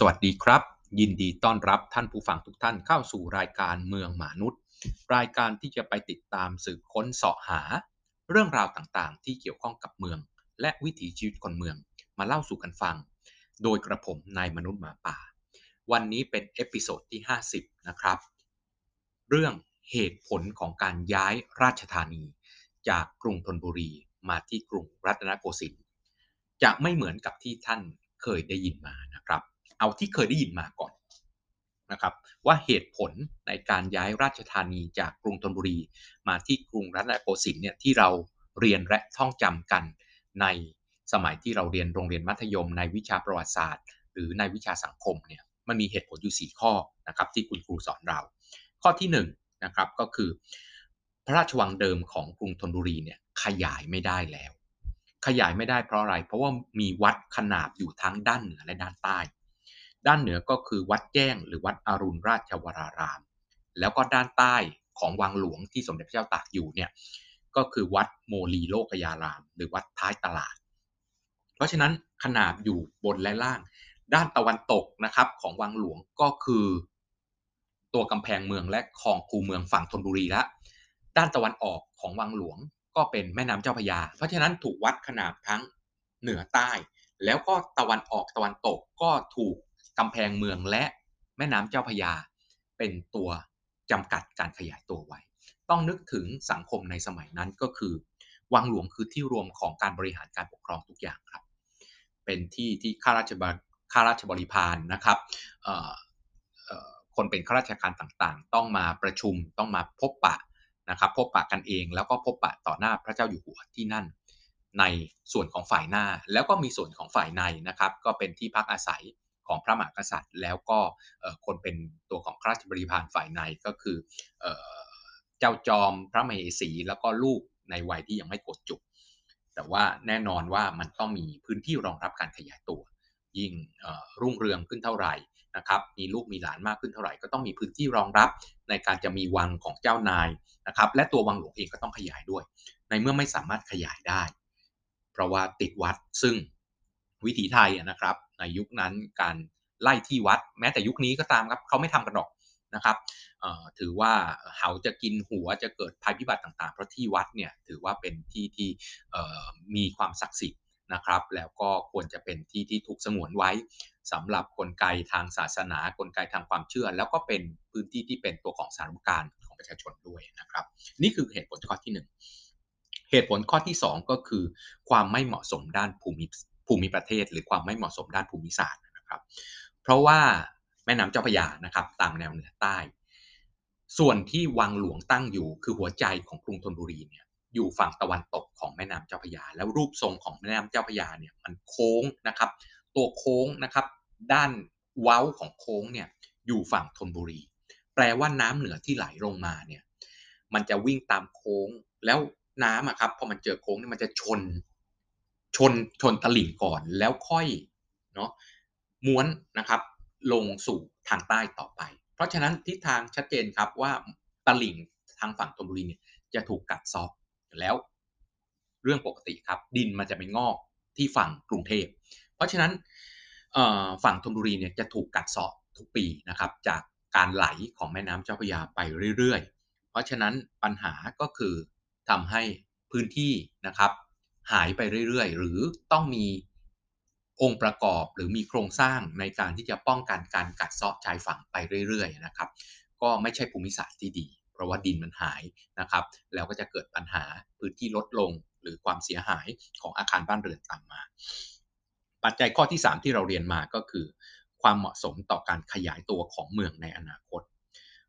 สวัสดีครับ ยินดีต้อนรับท่านผู้ฟังทุกท่านเข้าสู่รายการเมืองมนุษย์ รายการที่จะไปติดตามสืบค้นเสาะหา เรื่องราวต่างๆ ที่เกี่ยวข้องกับเมือง และวิถีชีวิตคนเมือง มาเล่าสู่กันฟัง โดยกระผมนายมนุษย์หมาป่า วันนี้เป็น episode ที่ 50 นะครับ เรื่องเหตุผลของการย้ายราชธานี จากกรุงธนบุรีมาที่กรุงรัตนโกสินทร์จะไม่เหมือนกับที่ท่านเคยได้ยินมานะครับ เอาที่เคยได้ยินมาก่อนนะครับว่าเหตุผลในการย้ายราชธานีจากกรุงธนบุรี มาที่กรุงรัตนโกสินทร์เนี่ยที่เราเรียนและท่องจำกันในสมัยที่เราเรียนโรงเรียนมัธยม ในวิชาประวัติศาสตร์ หรือในวิชาสังคมเนี่ยมันมีเหตุผลอยู่ 4 ข้อนะครับที่คุณครูสอนเรา ข้อที่1นนะครับก็คือ พระราชวังเดิมของกรุงธนบุรีเนี่ยขยายไม่ได้แล้ว ขยายไม่ได้เพราะอะไร เพราะว่ามีวัดขนาบอยู่ทั้งด้านเหนือและด้านใต้ ด้านเหนือก็คือวัดแจ้งหรือวัดอรุณราชวราราม แล้วก็ด้านใต้ของวังหลวงที่สมเด็จพระเจ้าตากอยู่เนี่ยก็คือวัดโมลีโลกยาราม หรือวัดท้ายตลาด เพราะฉะนั้นขนาบอยู่บนและล่าง ด้านตะวันตกนะครับของวังหลวงก็คือ ตัวกำแพงเมืองและคลองคูเมืองฝั่งธนบุรีละ ด้านตะวันออกของวังหลวงก็เป็นแม่น้ำเจ้าพยา เพราะฉะนั้นถูกวัดขนาบทั้งเหนือใต้ แล้วก็ตะวันออกตะวันตกก็ถูก กำแพงเมืองและแม่น้ำเจ้าพยา เป็นตัวจำกัดการขยายตัวไว้ ต้องนึกถึงสังคมในสมัยนั้นก็คือ วังหลวงคือที่รวมของการบริหารการปกครองทุกอย่างครับ เป็นที่ที่ข้าราชบข้าราชบริพารนะครับคนเป็นข้าราชการต่างๆ ต้องมาประชุมต้องมาพบปะนะครับ พบปะกันเองแล้วก็พบปะต่อหน้าพระเจ้าอยู่หัวที่นั่น ในส่วนของฝ่ายหน้าแล้วก็มีส่วนของฝ่ายในนะครับ ก็เป็นที่พักอาศัย ของพระมหากษัตริย์ แล้วก็คนเป็นตัวของราชบริพารฝ่ายในก็คือเจ้าจอมพระมเหสี แล้วก็ลูกในวัยที่ยังไม่กดจุก แต่ว่าแน่นอนว่ามันต้องมีพื้นที่รองรับการขยายตัว ยิ่งรุ่งเรืองขึ้นเท่าไหร่นะครับมีลูกมีหลานมากขึ้นเท่าไหร่ก็ต้องมีพื้นที่รองรับในการจะมีวังของเจ้านายนะครับและตัววังหลวงเองก็ต้องขยายด้วย ในเมื่อไม่สามารถขยายได้ เพราะว่าติดวัดซึ่ง วิถีไทยนะครับ ในยุคนั้นการไล่ที่วัด แม้แต่ยุคนี้ก็ตามครับเขาไม่ทำกันหรอกนะครับถือว่าเขาจะกินหัวจะเกิดภัยพิบัติต่างๆ เพราะที่วัดเนี่ยถือว่าเป็นที่ที่มีความศักดิ์สิทธิ์นะครับ แล้วก็ควรจะเป็นที่ที่ถูกสงวนไว้สำหรับกลไกทางศาสนากลไกทางความเชื่อ แล้วก็เป็นพื้นที่ที่เป็นตัวของสารุการของประชาชนด้วยนะครับ นี่คือเหตุผลข้อที่ 1 เหตุผลข้อที่ 2 ก็คือ ความไม่เหมาะสมด้านภูมิ ภูมิประเทศ หรือความไม่เหมาะสมด้านภูมิศาสตร์นะครับ เพราะว่าแม่น้ำเจ้าพระยานะครับตามแนวเหนือใต้ ส่วนที่วังหลวงตั้งอยู่คือหัวใจของกรุงธนบุรีเนี่ยอยู่ฝั่งตะวันตกของแม่น้ำเจ้าพระยา แล้วรูปทรงของแม่น้ำเจ้าพระยาเนี่ยมันโค้งนะครับ ตัวโค้งนะครับด้านเว้าของโค้งเนี่ยอยู่ฝั่งธนบุรี แปลว่าน้ำเหนือที่ไหลลงมาเนี่ยมันจะวิ่งตามโค้งแล้วน้ำอะครับพอมันเจอโค้งเนี่ยมันจะชน ชนชนตลิ่งก่อนแล้วค่อยเนาะม้วนนะครับ ลงสู่ทางใต้ต่อไป เพราะฉะนั้นทิศทางชัดเจนครับว่าตลิ่งทางฝั่งธนบุรีเนี่ยจะถูกกัดซอกแล้วเรื่องปกติครับ ดินมันจะไปงอกที่ฝั่งกรุงเทพ เพราะฉะนั้นฝั่งธนบุรีเนี่ยจะถูกกัดเซาะทุกปีนะครับ จากการไหลของแม่น้ำเจ้าพระยาไปเรื่อยๆ เพราะฉะนั้นปัญหาก็คือทำให้พื้นที่นะครับ หายไปเรื่อยๆ หรือต้องมีองค์ประกอบหรือมีโครงสร้างในการที่จะป้องกันการกัดเซาะชายฝั่งไปเรื่อยๆนะครับ ก็ไม่ใช่ภูมิศาสตร์ที่ดี เพราะว่าดินมันหายนะครับ แล้วก็จะเกิดปัญหาพื้นที่ลดลงหรือความเสียหายของอาคารบ้านเรือนตามมา ปัจจัยข้อที่ 3 ที่เราเรียนมาก็คือ ความเหมาะสมต่อการขยายตัวของเมืองในอนาคต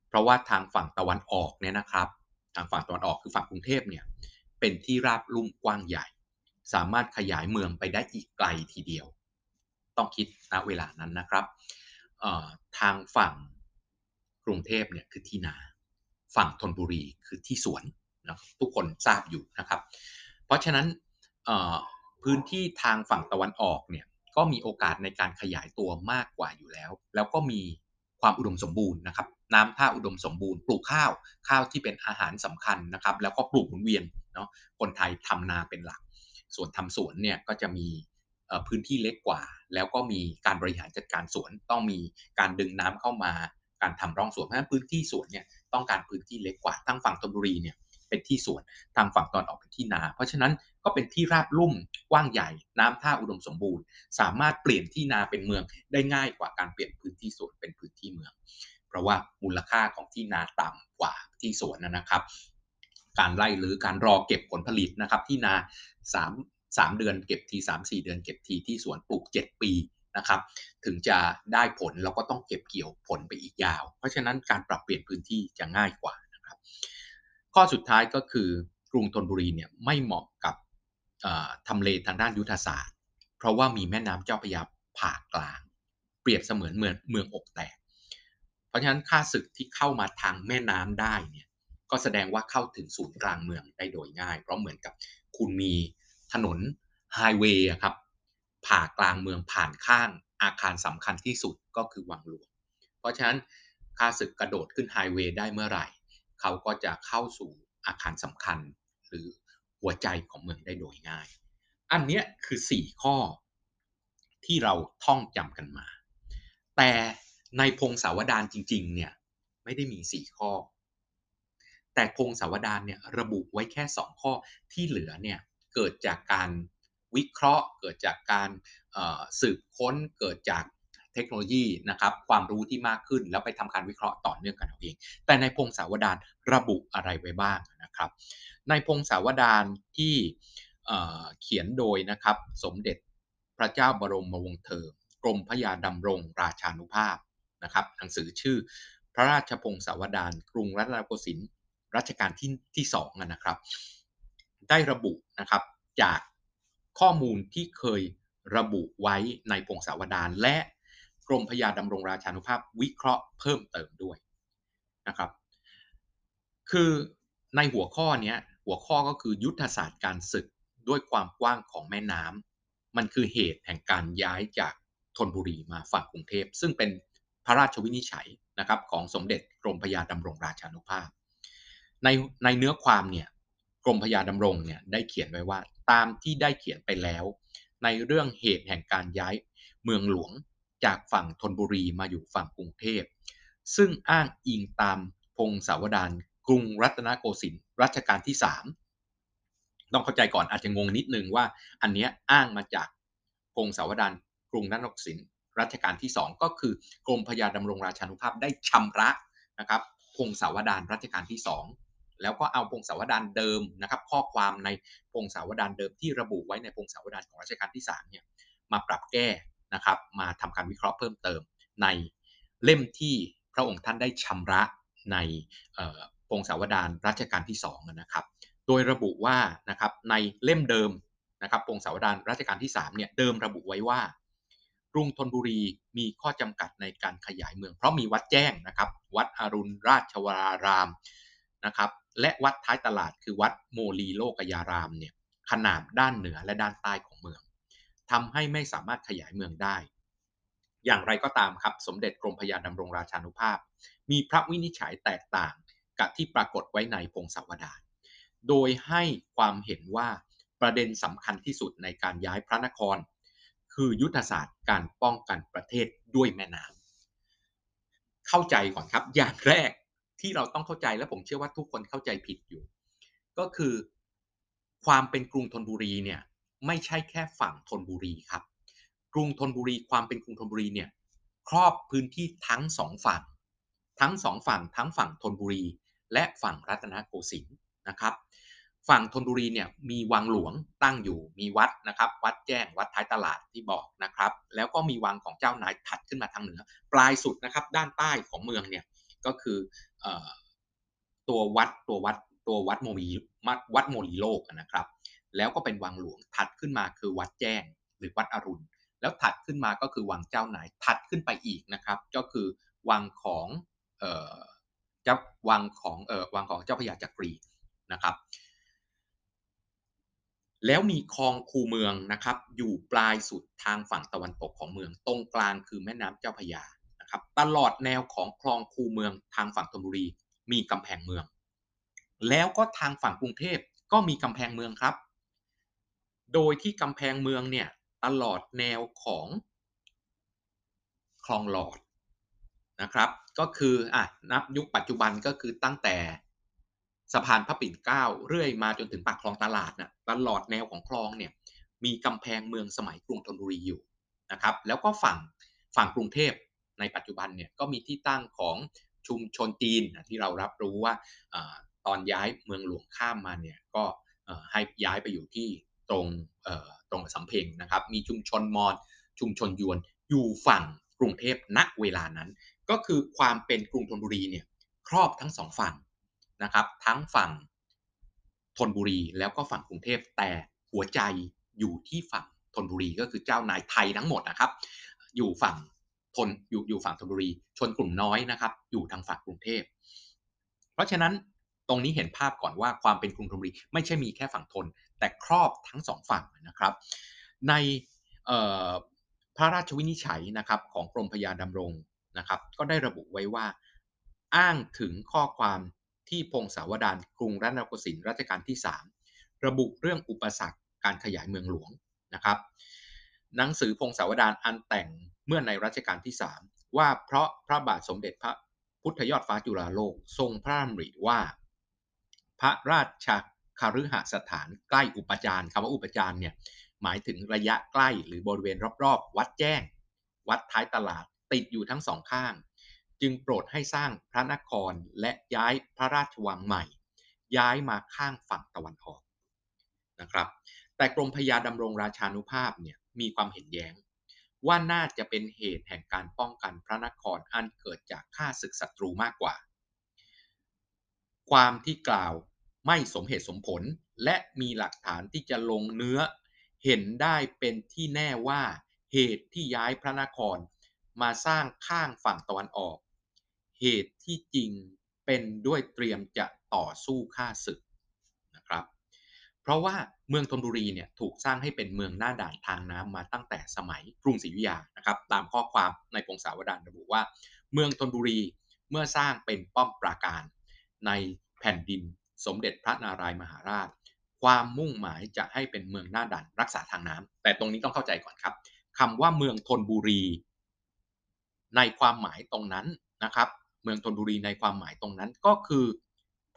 เพราะว่าทางฝั่งตะวันออกเนี่ยนะครับ ทางฝั่งตะวันออกคือฝั่งกรุงเทพเนี่ยเป็นที่ราบลุ่มกว้างใหญ่ สามารถขยายเมืองไปได้อีกไกลทีเดียว ต้องคิดณเวลานั้นนะครับทางฝั่งกรุงเทพเนี่ยคือที่นา ฝั่งธนบุรีคือที่สวนนะทุกคนทราบอยู่นะครับ เพราะฉะนั้นพื้นที่ทางฝั่งตะวันออกเนี่ยก็มีโอกาสในการขยายตัวมากกว่าอยู่แล้ว แล้วก็มีความอุดมสมบูรณ์นะครับ น้ำท่าอุดมสมบูรณ์ ปลูกข้าว ข้าวที่เป็นอาหารสำคัญนะครับ แล้วก็ปลูกหมุนเวียนเนาะ คนไทยทำนาเป็นหลัก ส่วนทำสวนเนี่ยก็จะมีพื้นที่เล็กกว่า แล้วก็มีการบริหารจัดการสวน ต้องมีการดึงน้ำเข้ามา การทำร่องสวนเพราะฉะนั้นพื้นที่สวนเนี่ยต้องการพื้นที่เล็กกว่าทางฝั่งธนบุรีเนี่ยเป็นที่สวนทางฝั่งตอนออกเป็นที่นา เพราะฉะนั้นก็เป็นที่ราบลุ่มกว้างใหญ่ น้ำท่าอุดมสมบูรณ์ สามารถเปลี่ยนที่นาเป็นเมืองได้ง่ายกว่าการเปลี่ยนพื้นที่สวนเป็นพื้นที่เมือง เพราะว่ามูลค่าของที่นาต่ำกว่าที่สวนนะครับ การไล่หรือการรอเก็บผลผลิตนะครับ ที่นา 3 3เดือนเก็บที3 4เดือนเก็บทีที่สวนปลูก7ปีนะครับ ถึงจะได้ผลเราก็ต้องเก็บเกี่ยวผลไปอีกยาว เพราะฉะนั้นการปรับเปลี่ยนพื้นที่จะง่ายกว่านะครับ ข้อสุดท้ายก็คือกรุงธนบุรีเนี่ยไม่เหมาะกับทำเลทางด้านยุทธศาสตร์ เพราะว่ามีแม่น้ำเจ้าพระยาผ่ากลาง เปรียบเสมือนเมืองเมืองอกแตก เพราะฉะนั้นค่าศึกที่เข้ามาทางแม่น้ำได้เนี่ยก็แสดงว่าเข้าถึงศูนย์กลางเมืองได้โดยง่าย เพราะเหมือนกับ คุณมีถนนไฮเวย์ครับผ่ากลางเมืองผ่านข้างอาคารสำคัญที่สุดก็คือวังหลวง เพราะฉะนั้นค่าศึกกระโดดขึ้นไฮเวย์ได้เมื่อไหร่ เขาก็จะเข้าสู่อาคารสำคัญ หรือหัวใจของเมืองได้โดยง่าย อันนี้คือ 4 ข้อที่เราท่องจำกันมา แต่ในพงศาวดารจริง ๆ เนี่ยไม่ได้มี 4 ข้อ แต่พงศาวดารเนี่ยระบุไว้แค่ 2 ข้อที่เหลือเนี่ยเกิดจากการวิเคราะห์ เกิดจากการสืบค้นเกิดจากเทคโนโลยีนะครับความรู้ที่มากขึ้นแล้วไปทำการวิเคราะห์ต่อเนื่องกันเอาเอง แต่ในพงศาวดารระบุอะไรไว้บ้างนะครับในพงศาวดารที่เขียนโดยนะครับสมเด็จพระเจ้าบรมวงศ์เธอกรมพระยาดำรงราชานุภาพนะครับหนังสือชื่อพระราชพงศาวดารกรุงรัตนโกสินทร์ รัชกาลที่ที่สองนะครับ ได้ระบุนะครับจากข้อมูลที่เคยระบุไว้ในพงศาวดารและกรมพยาดำรงราชานุภาพวิเคราะห์เพิ่มเติมด้วยนะครับ คือในหัวข้อนี้หัวข้อก็คือยุทธศาสตร์การศึกด้วยความกว้างของแม่น้ำมันคือเหตุแห่งการย้ายจากธนบุรีมาฝั่งกรุงเทพ ซึ่งเป็นพระราชวินิจฉัยนะครับของสมเด็จกรมพยาดำรงราชานุภาพ ในในเนื้อความเนี่ยกรมพยาดำรงเนี่ยได้เขียนไว้ว่า ตามที่ได้เขียนไปแล้ว ในเรื่องเหตุแห่งการย้ายเมืองหลวงจากฝั่งธนบุรีมาอยู่ฝั่งกรุงเทพ ซึ่งอ้างอิงตามพงศาวดารกรุงรัตนโกสินทร์รัชกาลที่3ต้องเข้าใจก่อนอาจจะงงนิดนึงว่า อันนี้อ้างมาจากพงศาวดารกรุงรัตนโกสินทร์รัชกาลที่2ก็คือกรมพยาดำรงราชานุภาพได้ชำระนะครับพงศาวดารรัชกาลที่2 แล้วก็เอาพงศาวดารเดิมนะครับ ข้อความในพงศาวดารเดิมที่ระบุไว้ในพงศาวดารของรัชกาลที่3เนี่ยมาปรับแก้นะครับมาทำการวิเคราะห์เพิ่มเติมในเล่มที่พระองค์ท่านได้ชำระในพงศาวดารรัชกาลที่2นะครับ โดยระบุว่านะครับในเล่มเดิมนะครับพงศาวดารรัชกาลที่3เนี่ยเดิมระบุไว้ว่ากรุงธนบุรีมีข้อจำกัดในการขยายเมือง เพราะมีวัดแจ้งนะครับ วัดอรุณราชวรารามนะครับ และวัดท้ายตลาดคือวัดโมลีโลกยารามเนี่ยขนาดด้านเหนือและด้านใต้ของเมืองทำให้ไม่สามารถขยายเมืองได้ อย่างไรก็ตามครับสมเด็จกรมพยาดำรงราชานุภาพ มีพระวินิจฉัยแตกต่างกับที่ปรากฏไว้ในพงศาวดารโดยให้ความเห็นว่าประเด็นสำคัญที่สุดในการย้ายพระนคร คือยุทธศาสตร์การป้องกันประเทศด้วยแม่น้ำเข้าใจก่อนครับ อย่างแรก ที่เราต้องเข้าใจและผมเชื่อว่าทุกคนเข้าใจผิดอยู่ ก็คือความเป็นกรุงธนบุรีเนี่ยไม่ใช่แค่ฝั่งธนบุรีครับ กรุงธนบุรีความเป็นกรุงธนบุรีเนี่ยครอบพื้นที่ทั้งสองฝั่ง ทั้งสองฝั่งทั้งฝั่งธนบุรี และฝั่งรัตนโกสินทร์นะครับ ฝั่งธนบุรีเนี่ยมีวังหลวงตั้งอยู่มีวัดนะครับ วัดแจ้งวัดท้ายตลาดที่บอกนะครับ แล้วก็มีวังของเจ้านายถัดขึ้นมาทางเหนือ ปลายสุดนะครับด้านใต้ของเมืองเนี่ย ก็คือตัววัดตัววัดตัววัดโมลีวัดโมลีโลกนะครับ แล้วก็เป็นวังหลวงถัดขึ้นมาคือวัดแจ้งหรือวัดอรุณ แล้วถัดขึ้นมาก็คือวังเจ้านายถัดขึ้นไปอีกนะครับ ก็คือวังของเจ้าวังของเออวังของเจ้าพญาจักรีนะครับ แล้วมีคลองคูเมืองนะครับ อยู่ปลายสุดทางฝั่งตะวันตกของเมือง ตรงกลางคือแม่น้ำเจ้าพญา ครับตลอดแนวของคลองคูเมืองทางฝั่งธนบุรี มีกำแพงเมือง แล้วก็ทางฝั่งกรุงเทพก็มีกำแพงเมืองครับ โดยที่กำแพงเมืองเนี่ยตลอดแนวของคลองหลอดนะครับ ก็คืออะนับยุคปัจจุบันก็คือตั้งแต่สะพานพระปิ่นเกล้าเรื่อยมาจนถึงปากคลองตลาดนะ่ะตลอดแนวของคลองเนี่ยมีกำแพงเมืองสมัยกรุงธนบุรีอยู่นะครับ แล้วก็ฝั่งฝั่งกรุงเทพ ในปัจจุบันเนี่ยก็มีที่ตั้งของชุมชนจีนที่เรารับรู้ว่าตอนย้ายเมืองหลวงข้ามมาเนี่ยก็ให้ย้ายไปอยู่ที่ตรงตรงสำเพ็งนะครับ มีชุมชนมอญชุมชนยวนอยู่ฝั่งกรุงเทพณเวลานั้น ก็คือความเป็นกรุงธนบุรีเนี่ยครอบทั้งสองฝั่งนะครับ ทั้งฝั่งธนบุรีแล้วก็ฝั่งกรุงเทพแต่หัวใจอยู่ที่ฝั่งธนบุรีก็คือเจ้านายไทยทั้งหมดนะครับ อยู่ฝั่ง ทนอยู่อยู่ฝั่งธนบุรี ชนกลุ่มน้อยนะครับ อยู่ทางฝั่งกรุงเทพ เพราะฉะนั้นตรงนี้เห็นภาพก่อนว่าความเป็นกรุงธนบุรี ไม่ใช่มีแค่ฝั่งทน แต่ครอบทั้งสองฝั่งนะครับ ในพระราชวินิจฉัยนะครับของกรมพยาดำรงนะครับ ก็ได้ระบุไว้ว่าอ้างถึงข้อความที่พงศาวดารกรุงรัตนโกสินทร์รัชกาลที่ 3 ระบุเรื่องอุปสรรคการขยายเมืองหลวงนะครับ หนังสือพงศาวดารอันแต่ง เมื่อในรัชกาลที่ 3 ว่าเพราะพระบาทสมเด็จพระพุทธยอดฟ้าจุฬาโลกทรงพระดำริว่า พระราชคาฤหสถานใกล้อุปจารคำว่าอุปจารเนี่ยหมายถึงระยะใกล้หรือบริเวณรอบๆ วัดแจ้ง วัดท้ายตลาดติดอยู่ทั้งสองข้าง จึงโปรดให้สร้างพระนครและย้ายพระราชวังใหม่ ย้ายมาข้างฝั่งตะวันออกนะครับ แต่กรมพยาดำรงราชานุภาพเนี่ยมีความเห็นแย้ง ว่าน่าจะเป็นเหตุแห่งการป้องกันพระนครอันเกิดจากข้าศึกศัตรูมากกว่า ความที่กล่าวไม่สมเหตุสมผลและมีหลักฐานที่จะลงเนื้อ เห็นได้เป็นที่แน่ว่าเหตุที่ย้ายพระนครมาสร้างข้างฝั่งตะวันออก เหตุที่จริงเป็นด้วยเตรียมจะต่อสู้ข้าศึก เพราะว่าเมืองธนบุรีเนี่ยถูกสร้างให้เป็นเมืองหน้าด่านทางน้ำมาตั้งแต่สมัยกรุงศรีอยุธยานะครับตามข้อความในพงศาวดารระบุว่า เมืองธนบุรีเมื่อสร้างเป็นป้อมปราการ ในแผ่นดินสมเด็จพระนารายมหาราช ความมุ่งหมายจะให้เป็นเมืองหน้าด่านรักษาทางน้ำแต่ตรงนี้ต้องเข้าใจก่อนครับคำว่าเมืองธนบุรี ในความหมายตรงนั้นนะครับ เมืองธนบุรีในความหมายตรงนั้นก็คือ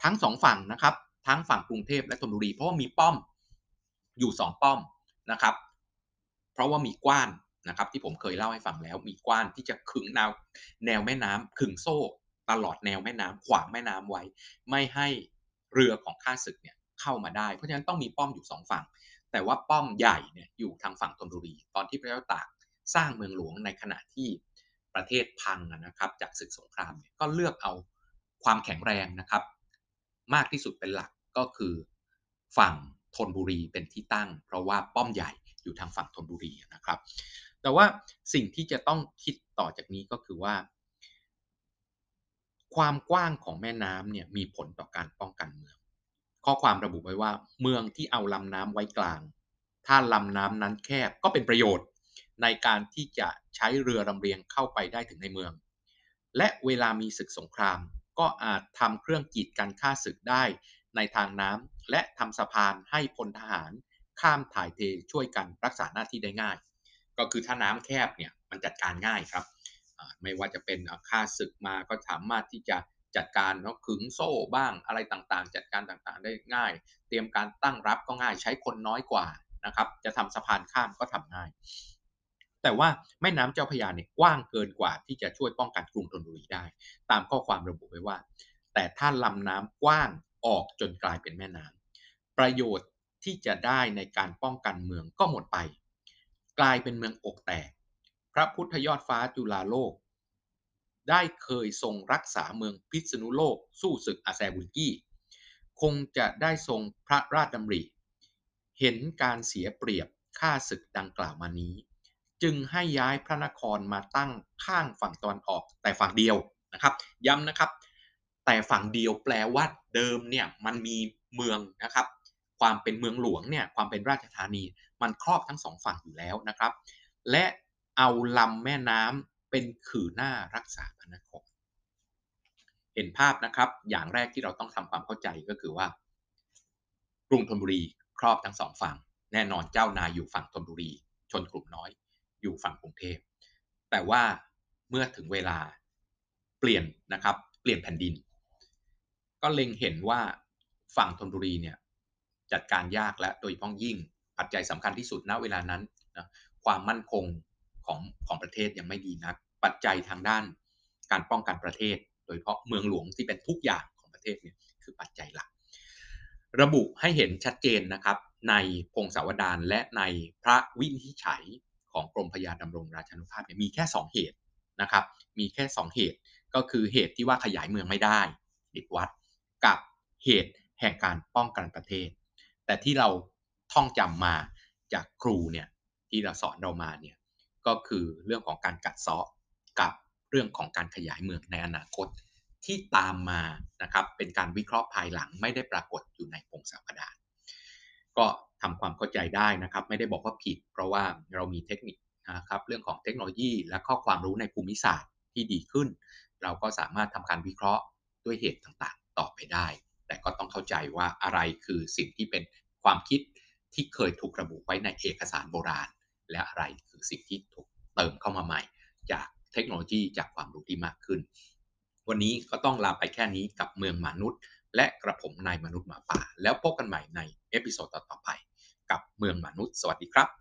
ทั้งสองฝั่งนะครับ ทั้งฝั่งกรุงเทพและธนบุรี เพราะว่ามีป้อมอยู่สองป้อมนะครับ เพราะว่ามีกว้านนะครับ ที่ผมเคยเล่าให้ฟังแล้ว มีกว้านที่จะขึงแนวแนวแม่น้ำขึงโซ่ตลอดแนวแม่น้ำขวางแม่น้ำไว้ ไม่ให้เรือของข้าศึกเนี่ยเข้ามาได้ เพราะฉะนั้นต้องมีป้อมอยู่สองฝั่ง แต่ว่าป้อมใหญ่เนี่ยอยู่ทางฝั่งธนบุรี ตอนที่พระเจ้าตากสร้างเมืองหลวงในขณะที่ประเทศพังนะครับ จากศึกสงครามเนี่ยก็เลือกเอาความแข็งแรงนะครับ มากที่สุดเป็นหลักก็คือฝั่งธนบุรีเป็นที่ตั้ง เพราะว่าป้อมใหญ่อยู่ทางฝั่งธนบุรีนะครับ แต่ว่าสิ่งที่จะต้องคิดต่อจากนี้ก็คือว่า ความกว้างของแม่น้ำเนี่ยมีผลต่อการป้องกันเมือง ข้อความระบุไว้ว่า เมืองที่เอาลำน้ำไว้กลาง ถ้าลำน้ำนั้นแคบก็เป็นประโยชน์ในการที่จะใช้เรือลำเลียงเข้าไปได้ถึงในเมือง และเวลามีศึกสงคราม ก็อาจทำเครื่องกีดกันฆ่าศึกได้ในทางน้ำและทำสะพานให้พลทหารข้ามถ่ายเทช่วยกันรักษาหน้าที่ได้ง่าย ก็คือถ้าน้ำแคบเนี่ยมันจัดการง่ายครับไม่ว่าจะเป็นค่าศึกมาก็สามารถที่จะจัดการเนาะขึงโซ่บ้างอะไรต่างๆ จัดการต่างๆได้ง่าย เตรียมการตั้งรับก็ง่ายใช้คนน้อยกว่านะครับ จะทำสะพานข้ามก็ทำง่าย แต่ว่าแม่น้ำเจ้าพยาเนี่ยกว้างเกินกว่าที่จะช่วยป้องกันกรุงธนบุรีได้ ตามข้อความระบุไว้ว่า แต่ถ้าลำน้ำกว้างออกจนกลายเป็นแม่น้ำประโยชน์ที่จะได้ในการป้องกันเมืองก็หมดไป กลายเป็นเมืองอกแตก พระพุทธยอดฟ้าจุฬาโลก ได้เคยทรงรักษาเมืองพิษณุโลก สู้ศึกอาแซบุลกี้ คงจะได้ทรงพระราชดำริ เห็นการเสียเปรียบค่าศึกดังกล่าวมานี้ จึงให้ย้ายพระนครมาตั้งข้างฝั่งตะวันออกแต่ฝั่งเดียวนะครับ ย้ำนะครับ แต่ฝั่งเดียวแปลว่าเดิมเนี่ยมันมีเมืองนะครับ ความเป็นเมืองหลวงเนี่ยความเป็นราชธานีมันครอบทั้งสองฝั่งอยู่แล้วนะครับ และเอาลำแม่น้ำเป็นขื่อหน้ารักษาพระนครเห็นภาพนะครับ อย่างแรกที่เราต้องทำความเข้าใจก็คือว่า กรุงธนบุรีครอบทั้งสองฝั่ง แน่นอนเจ้านายอยู่ฝั่งธนบุรี ชนกลุ่มน้อย อยู่ฝั่งกรุงเทพ แต่ว่าเมื่อถึงเวลาเปลี่ยนนะครับ เปลี่ยนแผ่นดิน ก็เล็งเห็นว่าฝั่งธนบุรีเนี่ยจัดการยากและโดยเฉพาะยิ่งปัจจัยสำคัญที่สุดณเวลานั้นนะความมั่นคงของของประเทศยังไม่ดีนัก ปัจจัยทางด้านการป้องกันประเทศ โดยเฉพาะเมืองหลวงที่เป็นทุกอย่างของประเทศเนี่ยคือปัจจัยหลัก ระบุให้เห็นชัดเจนนะครับในพงศาวดารและในพระวินิจฉัย ของกรมพยาดำรงราชานุภาพเนี่ยมีแค่ 2 เหตุนะครับ มีแค่ 2 เหตุก็คือเหตุที่ว่าขยายเมืองไม่ได้ปิดวัด กับเหตุแห่งการป้องกันประเทศ แต่ที่เราท่องจำมาจากครูเนี่ยที่เราสอนเรามาเนี่ยก็คือเรื่องของการกัดเซาะกับเรื่องของการขยายเมืองในอนาคตที่ตามมานะครับเป็นการวิเคราะห์ภายหลังไม่ได้ปรากฏอยู่ในพงศาวดารก็ ทำความเข้าใจได้นะครับ ไม่ได้บอกว่าผิด เพราะว่าเรามีเทคนิคนะครับเรื่องของเทคโนโลยีและข้อความรู้ในภูมิศาสตร์ที่ดีขึ้น เราก็สามารถทำการวิเคราะห์ด้วยเหตุต่างๆ ต่อไปได้ แต่ก็ต้องเข้าใจว่าอะไรคือสิ่งที่เป็นความคิดที่เคยถูกระบุไว้ในเอกสารโบราณ และอะไรคือสิ่งที่ถูกเติมเข้ามาใหม่ จากเทคโนโลยีจากความรู้ที่มากขึ้น วันนี้ก็ต้องลาไปแค่นี้กับเมืองมนุษย์ และกระผมนายมนุษย์หมาป่า แล้วพบกันใหม่ใน episode ต่อๆไป กับเมืองมนุษย์ สวัสดีครับ